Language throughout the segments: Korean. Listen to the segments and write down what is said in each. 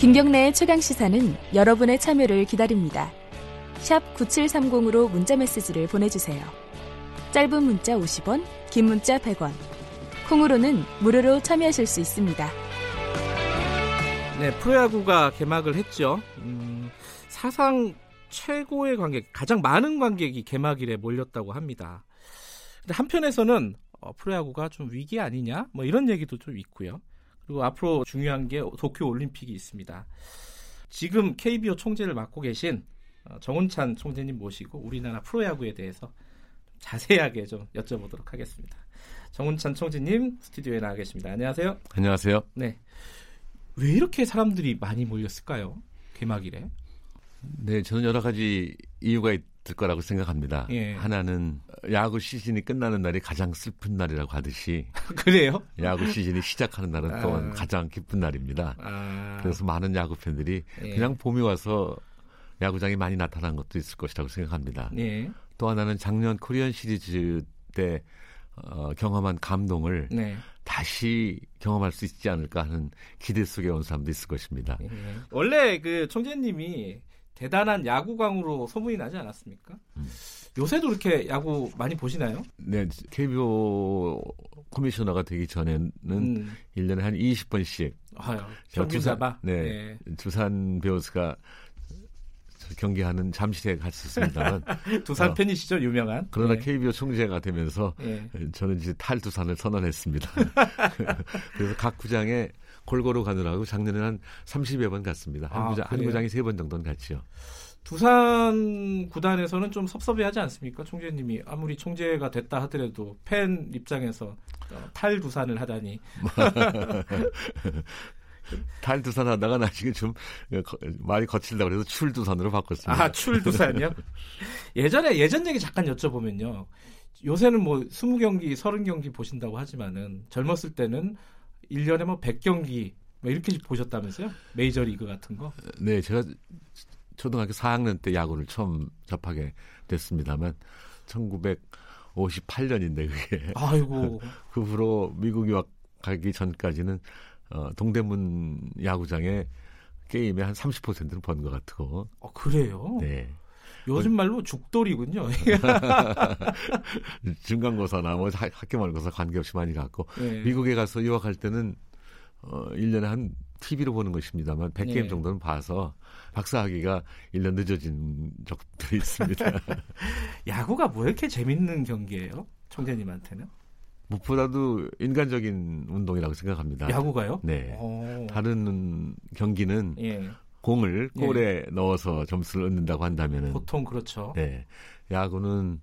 김경래의 최강 시사는 여러분의 참여를 기다립니다. 샵 9730으로 문자 메시지를 보내주세요. 짧은 문자 50원, 긴 문자 100원. 콩으로는 무료로 참여하실 수 있습니다. 네, 프로야구가 개막을 했죠. 음, 사상 최고의 관객, 가장 많은 관객이 개막일에 몰렸다고 합니다. 근데 한편에서는 어, 프로야구가 좀 위기 아니냐? 뭐 이런 얘기도 좀 있고요. 그리고 앞으로 중요한 게 도쿄 올림픽이 있습니다. 지금 KBO 총재를 맡고 계신 어, 정운찬 총재님 모시고 우리나라 프로야구에 대해서 자세하게 좀 여쭤보도록 하겠습니다. 정운찬 총재님 스튜디오에 나와 계십니다. 안녕하세요. 안녕하세요. 네. 왜 이렇게 사람들이 많이 몰렸을까요? 개막일에? 네, 저는 여러 가지 이유가 있 을 거라고 생각합니다. 예. 하나는 야구 시즌이 끝나는 날이 가장 슬픈 날이라고 하듯이 그래요? 야구 시즌이 시작하는 날은 아. 또한 가장 기쁜 날입니다. 아, 그래서 많은 야구 팬들이 예. 그냥 봄이 와서 야구장이 많이 나타난 것도 있을 것이라고 생각합니다. 예. 또 하나는 작년 코리안 시리즈 때 어, 경험한 감동을 네. 다시 경험할 수 있지 않을까 하는 기대 속에 온 사람도 있을 것입니다. 예. 원래 그 총재님이 대단한 야구광으로 소문이 나지 않았습니까? 음. 요새도 그렇게 야구 많이 보시나요? 네, KBO 커미셔너가 되기 전에는 음. 일 1년에 한 20번씩 아유, 저 평균 두산- 잡아. 네. 예. 두산 베어스가 저 경기하는 잠실에 갔었습니다만 두산 어. 팬이시죠, 유명한. 그러나 예. KBO 총재가 되면서 예. 저는 이제 탈두산을 선언했습니다. 그래서 각 구장에 골고루 가느라고 작년에 한 30여 번 갔습니다. 한, 아, 구장, 한? 구장에 세번 정도는 갔죠. 두산 구단에서는 좀 섭섭해하지 않습니까, 총재님이 아무리 총재가 됐다 하더라도 팬 입장에서 어, 탈두산을 하다니. 탈 두산 하다가 나중에 좀 거- 말이 거칠다고 그래서 출 두산으로 바꿨습니다. 아, 출 두산이요? 예전에 예전 얘기 잠깐 여쭤보면요. 요새는 뭐 20경기, 30경기 보신다고 하지만은 젊었을 때는 1년에 뭐 100경기 뭐 이렇게 보셨다면서요? 메이저 리그 같은 거. 네, 제가 초등학교 4학년 때 야구를 처음 접하게 됐습니다만 1958년인데 그게 아이고. 그 후로 미국 유학 가기 전까지는 어, 동대문 야구장에 게임의 한 30%는 번 것 같고. 어, 그래요? 네. 요즘 말로 죽돌이군요. 중간고사나 뭐 학- 학교 말고사 관계없이 많이 갔고 예. 미국에 가서 유학할 때는 어 1년에 한 TV로 보는 것입니다만 100게임 예. 정도는 봐서 박사학위가 1년 늦어진 적들이 있습니다. 야구가 뭐 이렇게 재밌는 경기예요? 총재님한테는? 무엇보다도 인간적인 운동이라고 생각합니다. 야구가요? 네. 어. 다른 경기는 예. 공을 골에 넣어서 점수를 얻는다고 한다면은 보통 그렇죠. 네. 야구는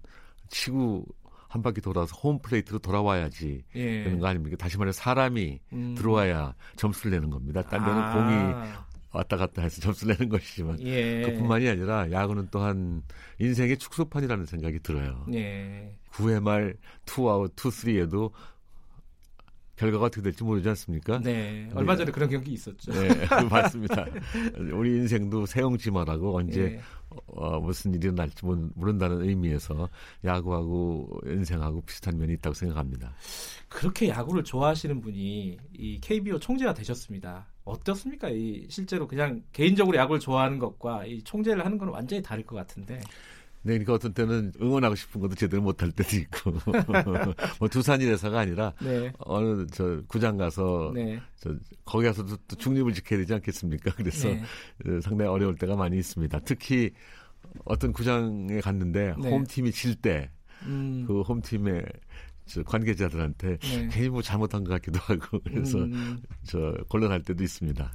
치고 한 바퀴 돌아서 홈 플레이트로 돌아와야지 예. 되는 거 아닙니까? 다시 말해 사람이 음. 들어와야 점수를 내는 겁니다. 딴 데는 아. 공이 왔다 갔다 해서 점수를 내는 것이지만 예. 그뿐만이 아니라 야구는 또한 인생의 축소판이라는 생각이 들어요. 예. 9회 말 투아웃 two three에도 결과가 어떻게 될지 모르지 않습니까? 네. 얼마 전에 그런 경기 있었죠. 네, 맞습니다. 우리 인생도 새옹지마라고 언제 예. 어, 무슨 일이 날지 모른다는 의미에서 야구하고 인생하고 비슷한 면이 있다고 생각합니다. 그렇게 야구를 좋아하시는 분이 이 KBO 총재가 되셨습니다. 어떻습니까? 이 실제로 그냥 개인적으로 야구를 좋아하는 것과 이 총재를 하는 건 완전히 다를 것 같은데. 네, 그러니까 어떤 때는 응원하고 싶은 것도 제대로 못할 때도 있고 뭐 두산이라서가 아니라 네. 어느 저 구장 가서 네. 저 거기 가서도 또 중립을 지켜야 되지 않겠습니까? 그래서 네. 어, 상당히 어려울 때가 많이 있습니다. 특히 어떤 구장에 갔는데 네. 홈팀이 질 때그 음. 홈팀의 저 관계자들한테 네. 괜히 뭐 잘못한 것 같기도 하고 그래서 음, 저 곤란할 때도 있습니다.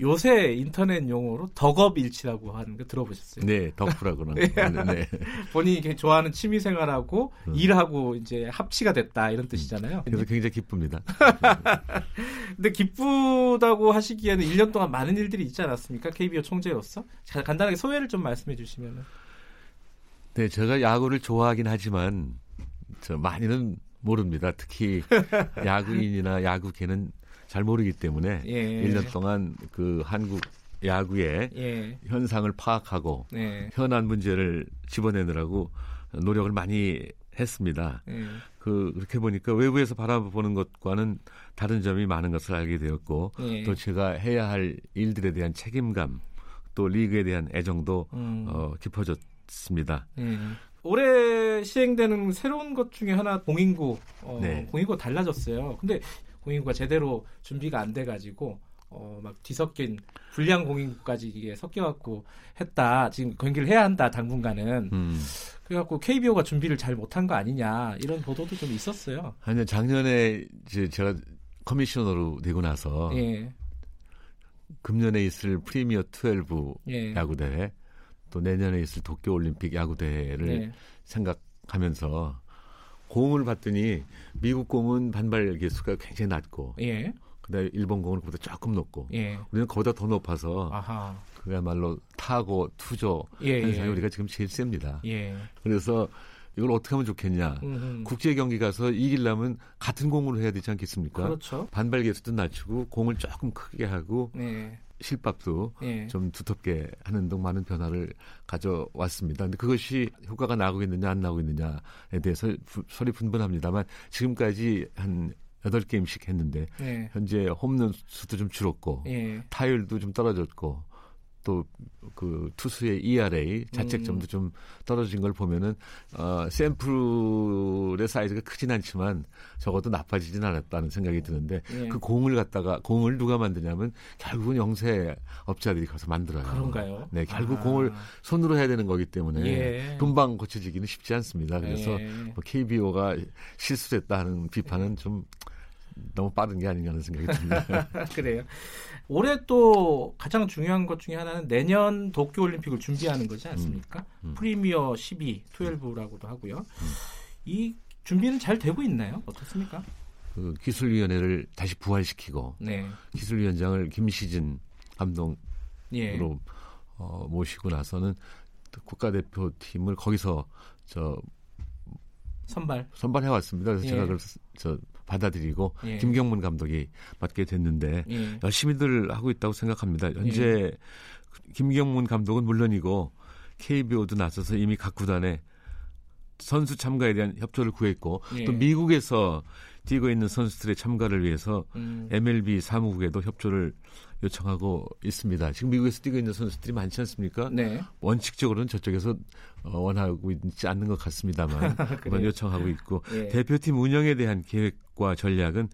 요새 인터넷 용어로 덕업일치라고 하는 거 들어보셨어요? 네, 덕후라고는. 네, 네. 본인이 이렇게 좋아하는 취미 생활하고 음. 일하고 이제 합치가 됐다 이런 뜻이잖아요. 그래서 굉장히 기쁩니다. 근데 기쁘다고 하시기에는 1년 동안 많은 일들이 있지 않았습니까? KBO 총재로서 자, 간단하게 소회를 좀 말씀해 주시면. 네, 제가 야구를 좋아하긴 하지만 저 많이는 모릅니다. 특히 야구인이나 야구계는 잘 모르기 때문에 예. 1년 동안 그 한국 야구의 예. 현상을 파악하고 네. 현안 문제를 집어내느라고 노력을 많이 했습니다. 예. 그 그렇게 보니까 외부에서 바라보는 것과는 다른 점이 많은 것을 알게 되었고 예. 또 제가 해야 할 일들에 대한 책임감 또 리그에 대한 애정도 음. 어, 깊어졌습니다. 예. 올해 시행되는 새로운 것 중에 하나 공인구 어, 네. 공인구가 달라졌어요. 근데 공인구가 제대로 준비가 안 돼가지고 어, 막 뒤섞인 불량 공인구까지 이게 섞여갖고 했다. 지금 경기를 해야 한다 당분간은. 음. 그래갖고 KBO가 준비를 잘 못한 거 아니냐 이런 보도도 좀 있었어요. 아니요 작년에 이제 제가 커미셔너로 되고 나서 예, 금년에 있을 프리미어 12 예, 야구 대회 또 내년에 있을 도쿄 올림픽 야구 대회를 예, 생각하면서 공을 봤더니 미국 공은 반발 개수가 굉장히 낮고 예, 그다음에 일본 공은 그보다 조금 높고 예, 우리는 거기다 더 높아서 아하, 그야말로 타고 투조 예, 현상이 예, 우리가 지금 제일 셉니다. 예, 그래서 이걸 어떻게 하면 좋겠냐? 음흠. 국제 경기 가서 이기려면 같은 공으로 해야 되지 않겠습니까? 그렇죠. 반발 개수도 낮추고 공을 조금 크게 하고 예, 실밥도 예, 좀 두텁게 하는 등 많은 변화를 가져왔습니다. 근데 그것이 효과가 나고 있느냐 안 나고 있느냐에 대해서 부- 설이 분분합니다만 지금까지 한 8게임씩 했는데 예, 현재 홈런 수도 좀 줄었고 예, 타율도 좀 떨어졌고 또 그 투수의 ERA 자책점도 음. 좀 떨어진 걸 보면은 어 샘플의 사이즈가 크진 않지만 적어도 나빠지진 않았다는 생각이 드는데 예. 그 공을 갖다가 공을 누가 만드냐면 결국은 영세 업자들이 가서 만들어요. 그런가요? 네, 결국 아, 공을 손으로 해야 되는 거기 때문에 예. 금방 고쳐지기는 쉽지 않습니다. 그래서 예. 뭐 KBO가 실수했다 하는 비판은 좀 너무 빠른 게 아닌가 하는 생각이 듭니다. 그래요. 올해 또 가장 중요한 것 중에 하나는 내년 도쿄 올림픽을 준비하는 거지 않습니까? 음, 음. 프리미어 12, 12라고도 하고요. 이 준비는 잘 되고 있나요? 어떻습니까? 그 기술위원회를 다시 부활시키고 네. 기술위원장을 김시진 감독으로 예. 어, 모시고 나서는 또 국가대표팀을 거기서 저 선발. 선발해 왔습니다. 그래서 예. 제가 그걸 저 받아들이고 예. 김경문 감독이 맡게 됐는데 예. 열심히들 하고 있다고 생각합니다. 현재 김경문 감독은 물론이고 KBO도 나서서 이미 각 구단에 선수 참가에 대한 협조를 구했고 예. 또 미국에서 뛰고 있는 선수들의 참가를 위해서 음, MLB 사무국에도 협조를 요청하고 있습니다. 지금 미국에서 뛰고 있는 선수들이 많지 않습니까? 네. 원칙적으로는 저쪽에서 어, 원하고 있지 않는 것 같습니다만? 요청하고 있고 예. 대표팀 운영에 대한 계획과 전략은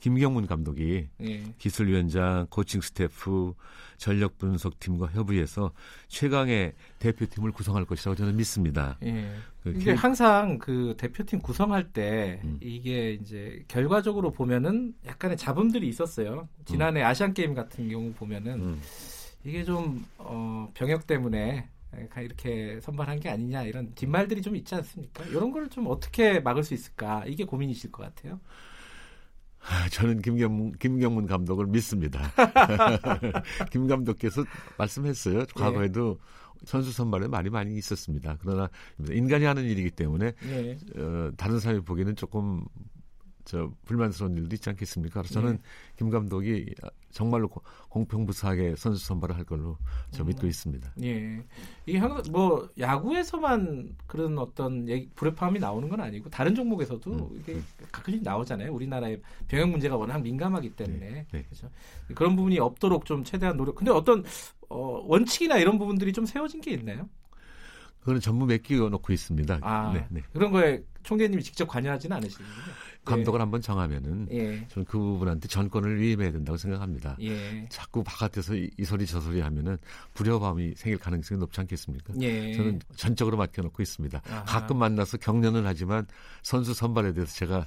김경문 감독이 예. 기술위원장, 코칭 스태프, 전력 분석팀과 협의해서 최강의 대표팀을 구성할 것이라고 저는 믿습니다. 예. 그 이게 계획- 항상 그 대표팀 구성할 때 음. 이게 이제 결과적으로 보면은 약간의 잡음들이 있었어요. 지난해 아시안 게임 같은 경우 보면은 음. 이게 좀 어, 병역 때문에 이렇게 선발한 게 아니냐 이런 뒷말들이 좀 있지 않습니까? 이런 걸좀 어떻게 막을 수 있을까 이게 고민이실 것 같아요. 아, 저는 김경문, 김경문 감독을 믿습니다. 김 감독께서 말씀했어요. 과거에도 선수 선발에 말이 많이 있었습니다. 그러나 인간이 하는 일이기 때문에 예. 어, 다른 사람이 보기에는 조금 저 불만스러운 일도 있지 않겠습니까? 그래서 저는 네. 김 감독이 정말로 고- 공평무사하게 선수 선발을 할 걸로 저 음. 믿고 있습니다. 예. 이게 항상 뭐 야구에서만 그런 어떤 얘기, 불협화음이 나오는 건 아니고 다른 종목에서도 음, 이게 가끔씩 나오잖아요. 우리나라의 병역 문제가 워낙 민감하기 때문에 네, 네. 그렇죠. 그런 부분이 없도록 좀 최대한 노력. 근데 어떤 어, 원칙이나 이런 부분들이 좀 세워진 게 있나요? 그거는 전부 맡겨 놓고 있습니다. 아, 네, 네. 그런 거에 총재님이 직접 관여하지는 않으시는군요. 감독을 한번 정하면은 예. 저는 그 부분한테 전권을 위임해야 된다고 생각합니다. 예. 자꾸 바깥에서 이, 이 소리 저 소리 하면은 불협화음이 생길 가능성이 높지 않겠습니까? 예. 저는 전적으로 맡겨놓고 있습니다. 아하. 가끔 만나서 격려는 하지만 선수 선발에 대해서 제가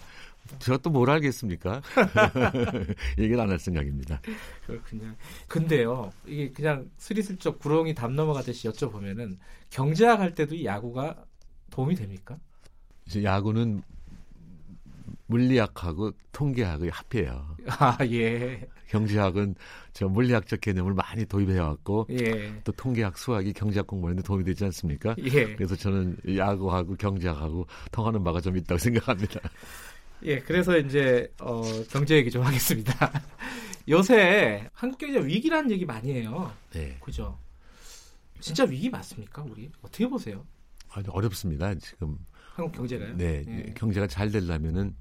제가 또 뭘 알겠습니까? 얘기를 안 할 생각입니다. 그렇군요. 근데요, 이게 그냥 스리슬쩍 구렁이 담 넘어가듯이 여쭤보면은 경제학 할 때도 이 야구가 도움이 됩니까? 이제 야구는 물리학하고 통계학의 합해요. 아, 예. 경제학은 저 물리학적 개념을 많이 도입해 왔고 예. 또 통계학, 수학이 경제학 공부하는데 도움이 되지 않습니까? 예. 그래서 저는 야구하고 경제학하고 통하는 바가 좀 있다고 생각합니다. 예. 그래서 이제, 어, 경제 얘기 좀 하겠습니다. 요새 한국 경제 위기라는 얘기 많이 해요. 네. 그죠? 진짜 위기 맞습니까, 우리? 어떻게 보세요? 아주 어렵습니다. 지금 한국 경제가요? 네, 예. 경제가 잘 되려면은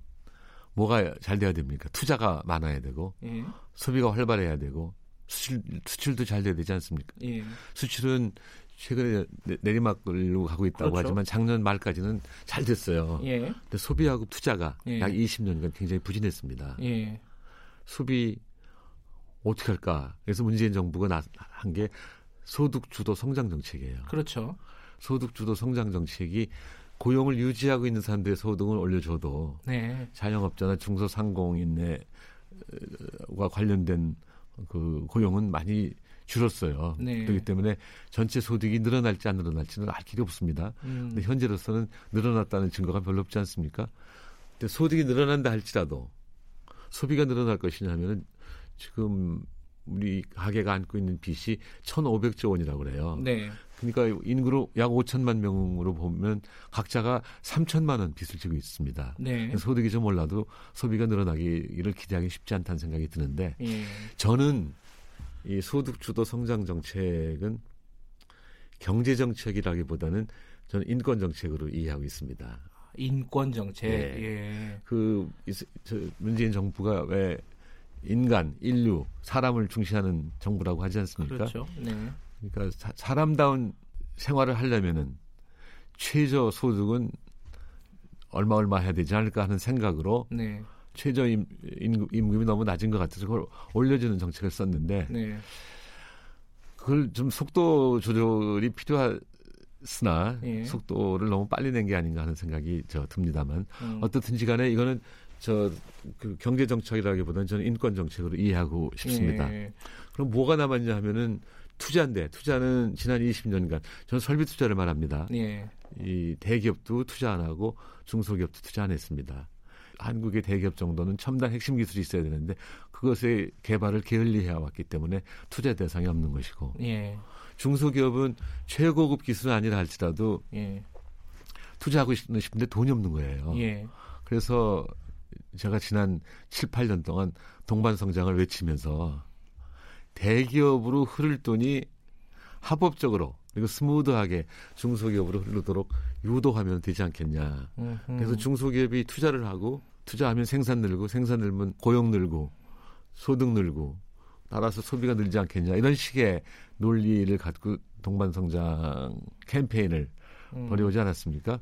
뭐가 잘 돼야 됩니까? 투자가 많아야 되고 예. 소비가 활발해야 되고 수출 수출도 잘 돼야 되지 않습니까? 예. 수출은 최근에 내- 내리막으로 가고 있다고 그렇죠. 하지만 작년 말까지는 잘 됐어요. 예. 근데 소비하고 투자가 예. 약 20년간 굉장히 부진했습니다. 예. 소비 어떻게 할까? 그래서 문재인 정부가 한 게 소득 주도 성장 정책이에요. 그렇죠. 소득 주도 성장 정책이 고용을 유지하고 있는 사람들의 소득을 올려줘도 네. 자영업자나 중소상공인과 관련된 그 고용은 많이 줄었어요. 네. 그렇기 때문에 전체 소득이 늘어날지 안 늘어날지는 알 길이 없습니다. 음. 근데 현재로서는 늘어났다는 증거가 별로 없지 않습니까? 근데 소득이 늘어난다 할지라도 소비가 늘어날 것이냐면은 지금 우리 가게가 안고 있는 빚이 1,500조 원이라고 그래요. 네. 그러니까 인구로 약 5천만 명으로 보면 각자가 3천만 원 빚을 지고 있습니다. 네. 소득이 좀 올라도 소비가 늘어나기를 기대하기 쉽지 않다는 생각이 드는데 예. 저는 이 소득 주도 성장 정책은 경제 정책이라기보다는 저는 인권 정책으로 이해하고 있습니다. 인권 정책. 예. 예. 그 문재인 정부가 왜 인간, 인류, 사람을 중시하는 정부라고 하지 않습니까? 그렇죠. 네. 그러니까 사, 사람다운 생활을 하려면은 최저 소득은 얼마 얼마 해야 되지 않을까 하는 생각으로 네. 최저 임, 임금, 임금이 너무 낮은 것 같아서 그걸 올려주는 정책을 썼는데 네. 그걸 좀 속도 조절이 필요하으나 예. 속도를 너무 빨리 낸 게 아닌가 하는 생각이 저 듭니다만 음. 어떻든지 간에 이거는 저 그 경제 정책이라기보다는 저는 인권 정책으로 이해하고 싶습니다. 예. 그럼 뭐가 남았냐 하면은 투자인데 투자는 지난 20년간 저는 설비 투자를 말합니다. 예. 이 대기업도 투자 안 하고 중소기업도 투자 안 했습니다. 한국의 대기업 정도는 첨단 핵심 기술이 있어야 되는데 그것의 개발을 게을리 해 왔기 때문에 투자 대상이 없는 것이고 예. 중소기업은 최고급 기술은 아니라 할지라도 예. 투자하고 싶- 싶은데 돈이 없는 거예요. 예. 그래서 제가 지난 7, 8년 동안 동반 성장을 외치면서 대기업으로 흐를 돈이 합법적으로 그리고 스무드하게 중소기업으로 흐르도록 유도하면 되지 않겠냐. 음흠. 그래서 중소기업이 투자를 하고 투자하면 생산 늘고 생산 늘면 고용 늘고 소득 늘고 따라서 소비가 늘지 않겠냐 이런 식의 논리를 갖고 동반 성장 캠페인을 음. 벌여오지 않았습니까?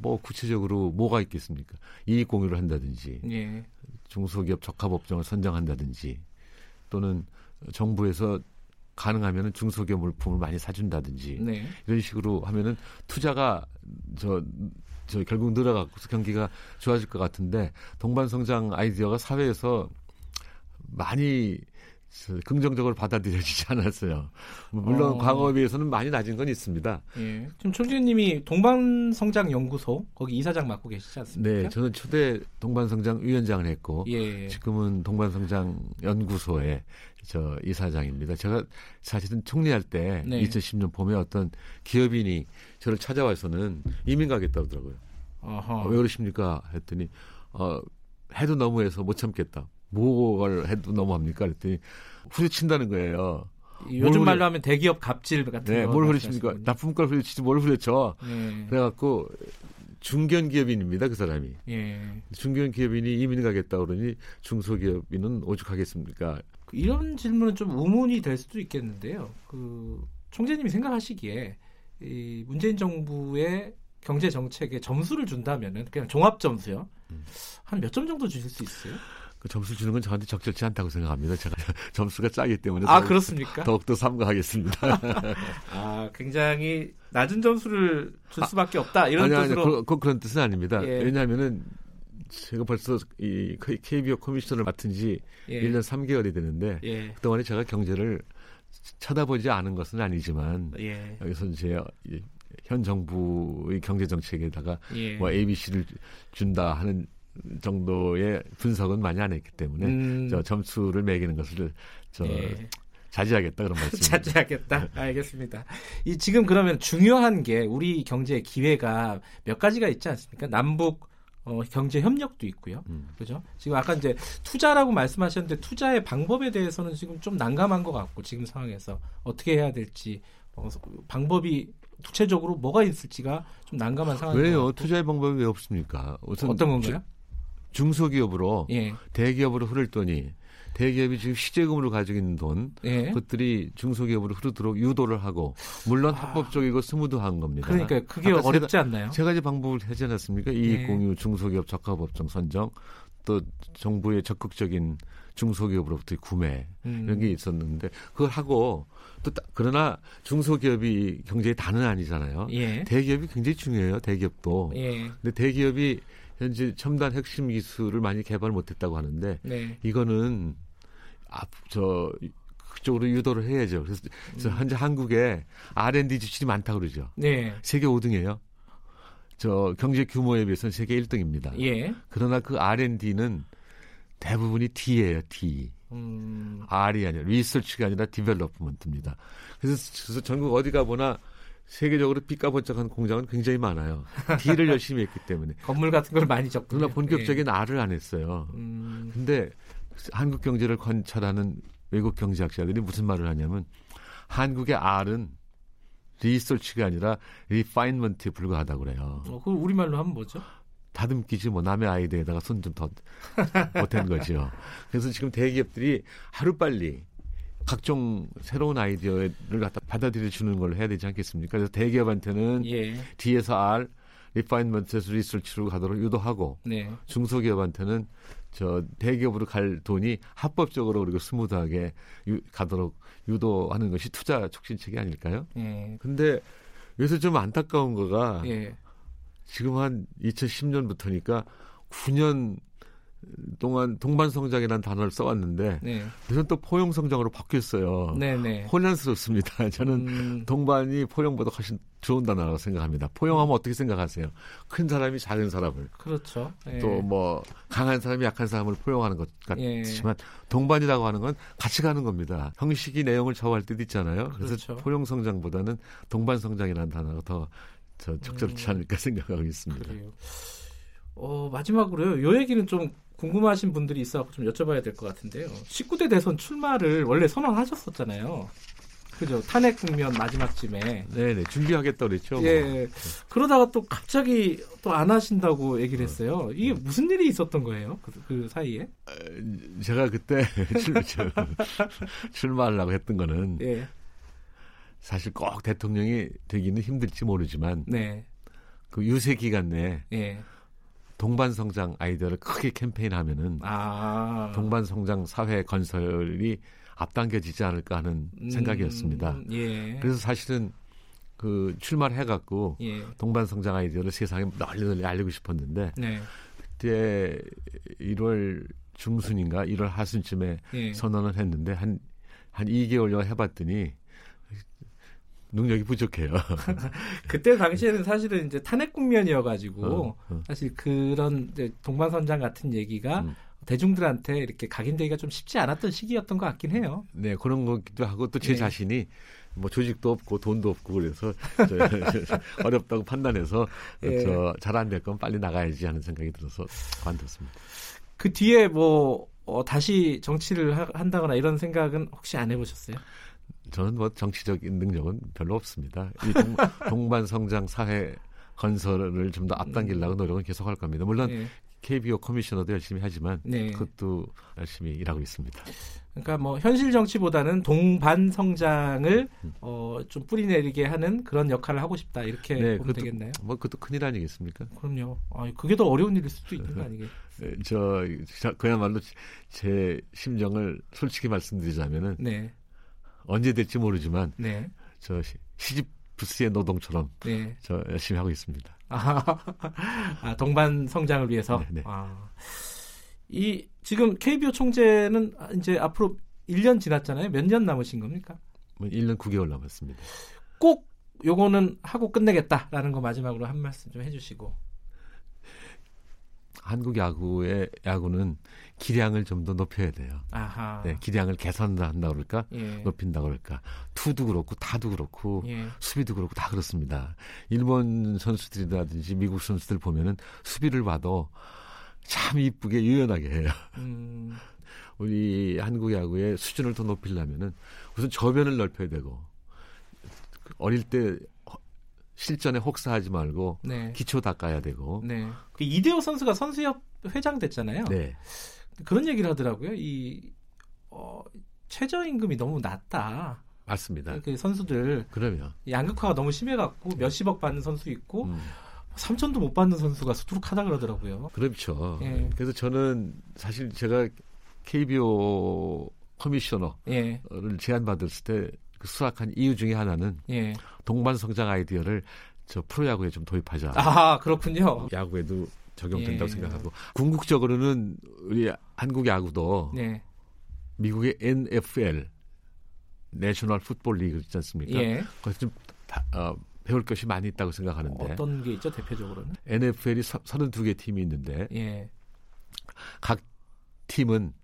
뭐 구체적으로 뭐가 있겠습니까? 이익 공유를 한다든지 예. 중소기업 적합 업종을 선정한다든지 또는 정부에서 가능하면 중소기업 물품을 많이 사준다든지 네. 이런 식으로 하면은 투자가 저, 저 결국 늘어가고 경기가 좋아질 것 같은데 동반 성장 아이디어가 사회에서 많이 저 긍정적으로 받아들여지지 않았어요. 물론 어. 과거에 비해서는 많이 낮은 건 있습니다. 예. 지금 총재님이 동반성장연구소 거기 이사장 맡고 계시지 않습니까? 네, 저는 초대 동반성장 위원장을 했고 예. 지금은 동반성장 연구소의 저 이사장입니다. 제가 사실은 총리할 때 네. 2010년 봄에 어떤 기업인이 저를 찾아와서는 이민 가겠다 그러더라고요. 어허. 어, 왜 그러십니까? 했더니 어, 해도 너무해서 못 참겠다. 뭘 해도 너무합니까? 그랬더니 후려친다는 거예요. 요즘 뭘 말로 하면 대기업 갑질 같은 네, 거 뭘 후려칩니까? 나쁜 걸 후려치지 뭘 후려쳐? 네. 그래갖고 중견 기업인입니다. 그 사람이. 예. 중견 기업인이 이민 가겠다 그러니 중소기업인은 오죽하겠습니까? 그 이런 질문은 좀 우문이 될 수도 있겠는데요. 그 총재님이 생각하시기에 이 문재인 정부의 경제 정책에 점수를 준다면은 그냥 종합 점수요. 음. 한몇 점 정도 주실 수 있어요? 그 점수 주는 건 저한테 적절치 않다고 생각합니다. 제가 점수가 짜기 때문에 아 더욱- 그렇습니까? 더욱더 삼가하겠습니다. 아 굉장히 낮은 점수를 줄 수밖에 없다 이런 아니 아니 뜻으로. 그, 그, 런 뜻은 아닙니다. 예. 왜냐하면은 제가 벌써 이 KBO 커미셔너를 맡은 지 예. 1년 3개월이 되는데 예. 그동안에 제가 경제를 쳐다보지 않은 것은 아니지만 예. 여기서 이제 이- 현 정부의 경제 정책에다가 예. 뭐 ABC를 준다 하는 정도의 분석은 많이 안 했기 때문에 음, 저 점수를 매기는 것을 저 예. 자제하겠다 그런 말씀입니다. 자제하겠다. 알겠습니다. 이 지금 그러면 중요한 게 우리 경제 기회가 몇 가지가 있지 않습니까? 남북 어, 경제 협력도 있고요. 음. 그죠? 지금 아까 이제 투자라고 말씀하셨는데 투자의 방법에 대해서는 지금 좀 난감한 것 같고 지금 상황에서 어떻게 해야 될지 어, 방법이 구체적으로 뭐가 있을지가 좀 난감한 상황이에요. 왜요? 투자의 방법이 왜 없습니까? 어떤 건가요? 중소기업으로 예. 대기업으로 흐를 돈이 대기업이 지금 시제금으로 가지고 있는 돈 예. 그것들이 중소기업으로 흐르도록 유도를 하고 물론 합법적이고 스무드한 겁니다. 아. 그러니까 그게 어렵지 세, 않나요? 세 가지 방법을 하지 않았습니까? 이익공유, 중소기업 적합업종 선정, 또 정부의 적극적인 중소기업으로부터의 구매 음. 이런 게 있었는데 그걸 하고 또 따- 그러나 중소기업이 경제의 단은 아니잖아요. 예. 대기업이 굉장히 중요해요. 대기업도. 예. 근데 대기업이 현재 첨단 핵심 기술을 많이 개발 못했다고 하는데 네. 이거는 앞저 그쪽으로 유도를 해야죠. 그래서, 그래서 현재 한국에 R&D 지출이 많다 고 그러죠. 네. 세계 5등이에요. 저 경제 규모에 비해서는 세계 1등입니다. 예. 그러나 그 R&D는 대부분이 D예요, D. 음. R이 아니라 리서치가 아니라 디벨롭먼트입니다. 그래서, 그래서 전국 어디 가보나 세계적으로 삐까번쩍한 공장은 굉장히 많아요. D를 열심히 했기 때문에. 건물 같은 걸 많이 적고. 그러나 본격적인 R을 안 했어요. 음. 근데 한국 경제를 관찰하는 외국 경제학자들이 무슨 말을 하냐면 한국의 R은 리서치가 아니라 refinement에 불과하다고 그래요. 어, 그 우리말로 하면 뭐죠? 다듬기지 뭐 남의 아이디어에다가 손 좀 더 보탠 거죠. 그래서 지금 대기업들이 하루빨리 각종 새로운 아이디어를 갖다 받아들여 주는 걸 해야 되지 않겠습니까? 그래서 대기업한테는 예. D에서 R, refinement에서 리서치로 가도록 유도하고 네. 중소기업한테는 저 대기업으로 갈 돈이 합법적으로 그리고 스무드하게 유- 가도록 유도하는 것이 투자 촉진책이 아닐까요? 예. 근데 여기서 좀 안타까운 거가 예. 지금 한 2010년부터니까 9년 동안 동반성장이라는 단어를 써왔는데 네. 요즘 또 포용성장으로 바뀌었어요. 네, 네. 혼란스럽습니다. 저는 음, 동반이 포용보다 훨씬 좋은 단어라고 생각합니다. 포용하면 어떻게 생각하세요? 큰 사람이 작은 사람을 그렇죠. 예. 또뭐 강한 사람이 약한 사람을 포용하는 것 예. 같지만 동반이라고 하는 건 같이 가는 겁니다. 형식이 내용을 좌우할 때도 있잖아요. 그래서 그렇죠. 포용성장보다는 동반성장이라는 단어가 더저 적절치 음. 않을까 생각하고 있습니다. 그래요. 어, 마지막으로요. 요 얘기는 좀 궁금하신 분들이 있어서 좀 여쭤봐야 될 것 같은데요. 19대 대선 출마를 원래 선언하셨었잖아요. 그죠? 탄핵 국면 마지막쯤에. 네네 준비하겠다 그랬죠. 예. 뭐. 그러다가 또 갑자기 또 안 하신다고 얘기를 네. 했어요. 이게 무슨 일이 있었던 거예요? 그, 그 사이에? 제가 그때 출마하려고 했던 거는 예. 사실 꼭 대통령이 되기는 힘들지 모르지만 네. 그 유세 기간 내에 예. 동반 성장 아이디어를 크게 캠페인하면은 아. 동반 성장 사회 건설이 앞당겨지지 않을까 하는 음, 생각이었습니다. 예. 그래서 사실은 그 출마를 해갖고 예. 동반 성장 아이디어를 세상에 널리 널리 알리고 싶었는데 네. 그때 1월 중순인가 1월 하순쯤에 예. 선언을 했는데 한한 2개월여 해봤더니 능력이 부족해요. 그때 당시에는 사실은 이제 탄핵 국면이어가지고 어, 어. 사실 그런 동반선장 같은 얘기가 음. 대중들한테 이렇게 각인되기가 좀 쉽지 않았던 시기였던 것 같긴 해요. 네 그런 거기도 하고 또제 예. 자신이 뭐 조직도 없고 돈도 없고 그래서 저, 어렵다고 판단해서 예. 잘안 될 건 빨리 나가야지 하는 생각이 들어서 관뒀습니다. 그 뒤에 뭐 어, 다시 정치를 하- 한다거나 이런 생각은 혹시 안 해보셨어요? 저는 뭐 정치적인 능력은 별로 없습니다. 이 동, 동반 성장 사회 건설을 좀 더 앞당기려고 노력은 계속할 겁니다. 물론 예. KBO 커미셔너도 열심히 하지만 네. 그것도 열심히 일하고 있습니다. 그러니까 뭐 현실 정치보다는 동반 성장을 음. 어, 좀 뿌리내리게 하는 그런 역할을 하고 싶다 이렇게 네, 보면 그것도- 되겠나요? 뭐 그것도 큰일 아니겠습니까? 그럼요. 아, 그게 더 어려운 일일 수도 있는 거 아니겠어요? 에, 저, 저 그야말로 제 심정을 솔직히 말씀드리자면은 네, 언제 될지 모르지만 네, 저 시- 시집 부스의 노동처럼 네. 저 열심히 하고 있습니다. 아, 아, 동반 성장을 위해서. 네, 네. 아, 이 지금 KBO 총재는 이제 앞으로 1년 지났잖아요. 몇 년 남으신 겁니까? 뭐 1년 9개월 남았습니다. 꼭 요거는 하고 끝내겠다라는 거 마지막으로 한 말씀 좀 해주시고. 한국 야구의 야구는 기량을 좀 더 높여야 돼요. 아하. 네, 기량을 개선한다 그럴까? 예. 높인다 그럴까? 투도 그렇고 타도 그렇고 예. 수비도 그렇고 다 그렇습니다. 일본 선수들이라든지 미국 선수들 보면은 수비를 봐도 참 이쁘게 유연하게 해요. 음, 우리 한국 야구의 수준을 더 높이려면은 우선 저변을 넓혀야 되고 어릴 때 실전에 혹사하지 말고 네. 기초 닦아야 되고. 네. 그 이대호 선수가 선수협 회장 됐잖아요. 네. 그런 얘기를 하더라고요. 이 어, 최저임금이 너무 낮다. 맞습니다. 그 선수들 그러면 양극화가 너무 심해갖고 몇십억 받는 선수 있고 음, 3천도 못 받는 선수가 수두룩하다 그러더라고요. 그렇죠. 예. 그래서 저는 사실 제가 KBO 커미셔너를 예, 제안받았을 때그 수락한 이유 중에 하나는 예. 동반 성장 아이디어를 저 프로야구에 좀 도입하자. 아 그렇군요. 야구에도 적용된다고 예. 생각하고 궁극적으로는 우리 한국 야구도 네, 미국의 NFL 내셔널 풋볼 리그 있지 않습니까? 예. 거기서 좀 다- 어, 배울 것이 많이 있다고 생각하는데 어떤 게 있죠 대표적으로는? NFL이 32개 팀이 있는데 예, 각 팀은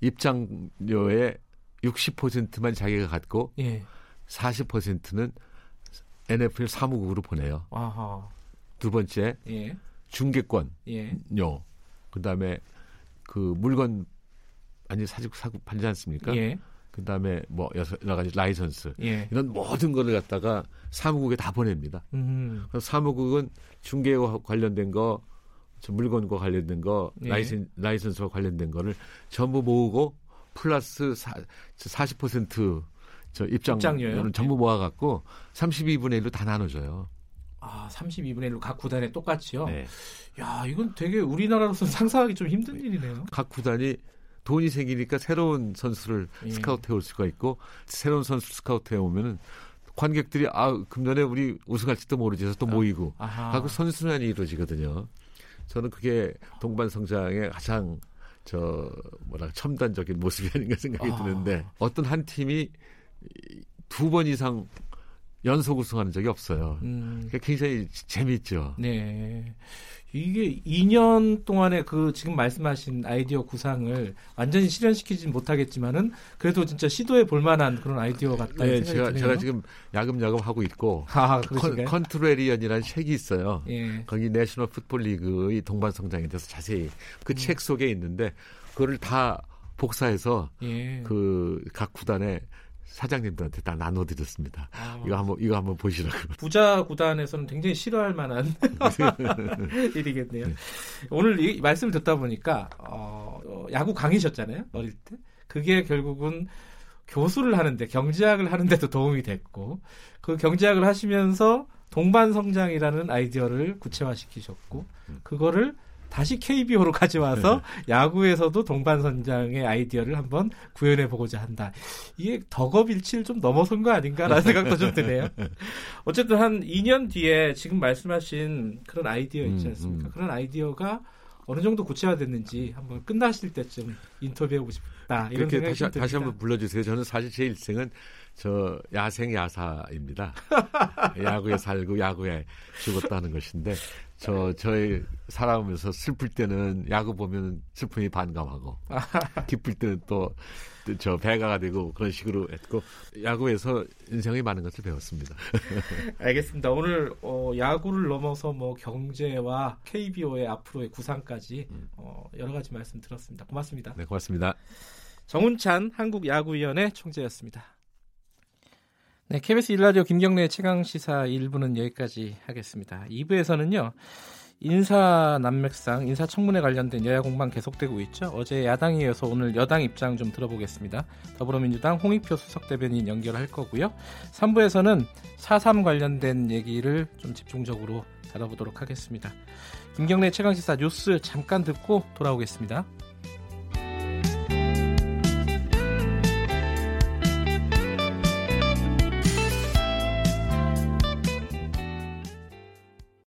입장료의 60%만 자기가 갖고 예. 40%는 NFL 사무국으로 보내요. 아하, 두 번째 예, 중개권요. 예, 그다음에 그 물건 아니 사직 사고 팔지 않습니까? 예, 그다음에 뭐 여러 가지 라이선스 예. 이런 모든 거를 갖다가 사무국에 다 보냅니다. 음, 그래서 사무국은 중개와 관련된 거, 저 물건과 관련된 거, 예. 라이센, 라이선스와 관련된 거를 전부 모으고 플러스 사, 40%저 입장료요? 입장료는 전부 모아갖고 32분의 1로 다 나눠줘요. 아 32분의 1로 각 구단에 똑같이요. 네. 야 이건 되게 우리나라로서는 상상하기 좀 힘든 일이네요. 각 구단이 돈이 생기니까 새로운 선수를 예. 스카우트 해올 수가 있고 새로운 선수 스카우트 해오면은 관객들이 아 금년에 우리 우승할지도 모르지 해서 또 모이고 아하. 하고 선순환이 이루어지거든요. 저는 그게 동반 성장의 가장 저 뭐라 첨단적인 모습이 아닌가 생각이 아. 드는데 어떤 한 팀이 두 번 이상 연속 우승하는 적이 없어요. 음, 그게 굉장히 재미있죠. 네. 이게 2년 동안에 그 지금 말씀하신 아이디어 구상을 완전히 실현시키진 못하겠지만은 그래도 진짜 시도해 볼 만한 그런 아이디어 같다 네, 생각이 제가 드네요. 제가 지금 야금야금 하고 있고 아, Con? Contrarian이라는 책이 있어요. 예. 거기 National Football League의 동반 성장에 대해서 자세히 그책 속에 있는데 그거를 다 복사해서 예. 그각 구단의 사장님들한테 다 나눠드렸습니다. 아, 이거 한번 이거 한번 보시라고. 부자 구단에서는 굉장히 싫어할 만한 일이겠네요. 오늘 이 말씀을 듣다 보니까 어, 어, 야구 강의셨잖아요 어릴 때. 그게 결국은 교수를 하는데 경제학을 하는데도 도움이 됐고 그 경제학을 하시면서 동반 성장이라는 아이디어를 구체화시키셨고 그거를 다시 KBO로 가져와서 야구에서도 동반 성장의 아이디어를 한번 구현해 보고자 한다. 이게 덕업일치를 좀 넘어선 거 아닌가라는 생각도 좀 드네요. 어쨌든 한 2년 뒤에 지금 말씀하신 그런 아이디어 있지 음, 않습니까? 음. 그런 아이디어가 어느 정도 구체화됐는지 한번 끝나실 때쯤 인터뷰하고 싶다. 이런 이렇게 다시. 다시 한번 불러주세요. 저는 사실 제 일생은 저 야생 야사입니다. 야구에 살고 야구에 죽었다는 것인데 저 저의 살아오면서 슬플 때는 야구 보면 슬픔이 반감하고 기쁠 때는 또 저 배가가 되고 그런 식으로 했고 야구에서 인생의 많은 것을 배웠습니다. 알겠습니다. 오늘 어, 야구를 넘어서 뭐 경제와 KBO의 앞으로의 구상까지 어, 여러 가지 말씀 들었습니다. 고맙습니다. 네, 고맙습니다. 정운찬 한국야구위원회 총재였습니다. 네, KBS 일라디오 김경래 최강 시사 1부는 여기까지 하겠습니다. 2부에서는요. 인사 난맥상, 인사청문회 관련된 여야 공방 계속되고 있죠. 어제 야당에 이어서 오늘 여당 입장 좀 들어보겠습니다. 더불어민주당 홍익표 수석 대변인 연결할 거고요. 3부에서는 4.3 관련된 얘기를 좀 집중적으로 다뤄보도록 하겠습니다. 김경래 최강 시사 뉴스 잠깐 듣고 돌아오겠습니다.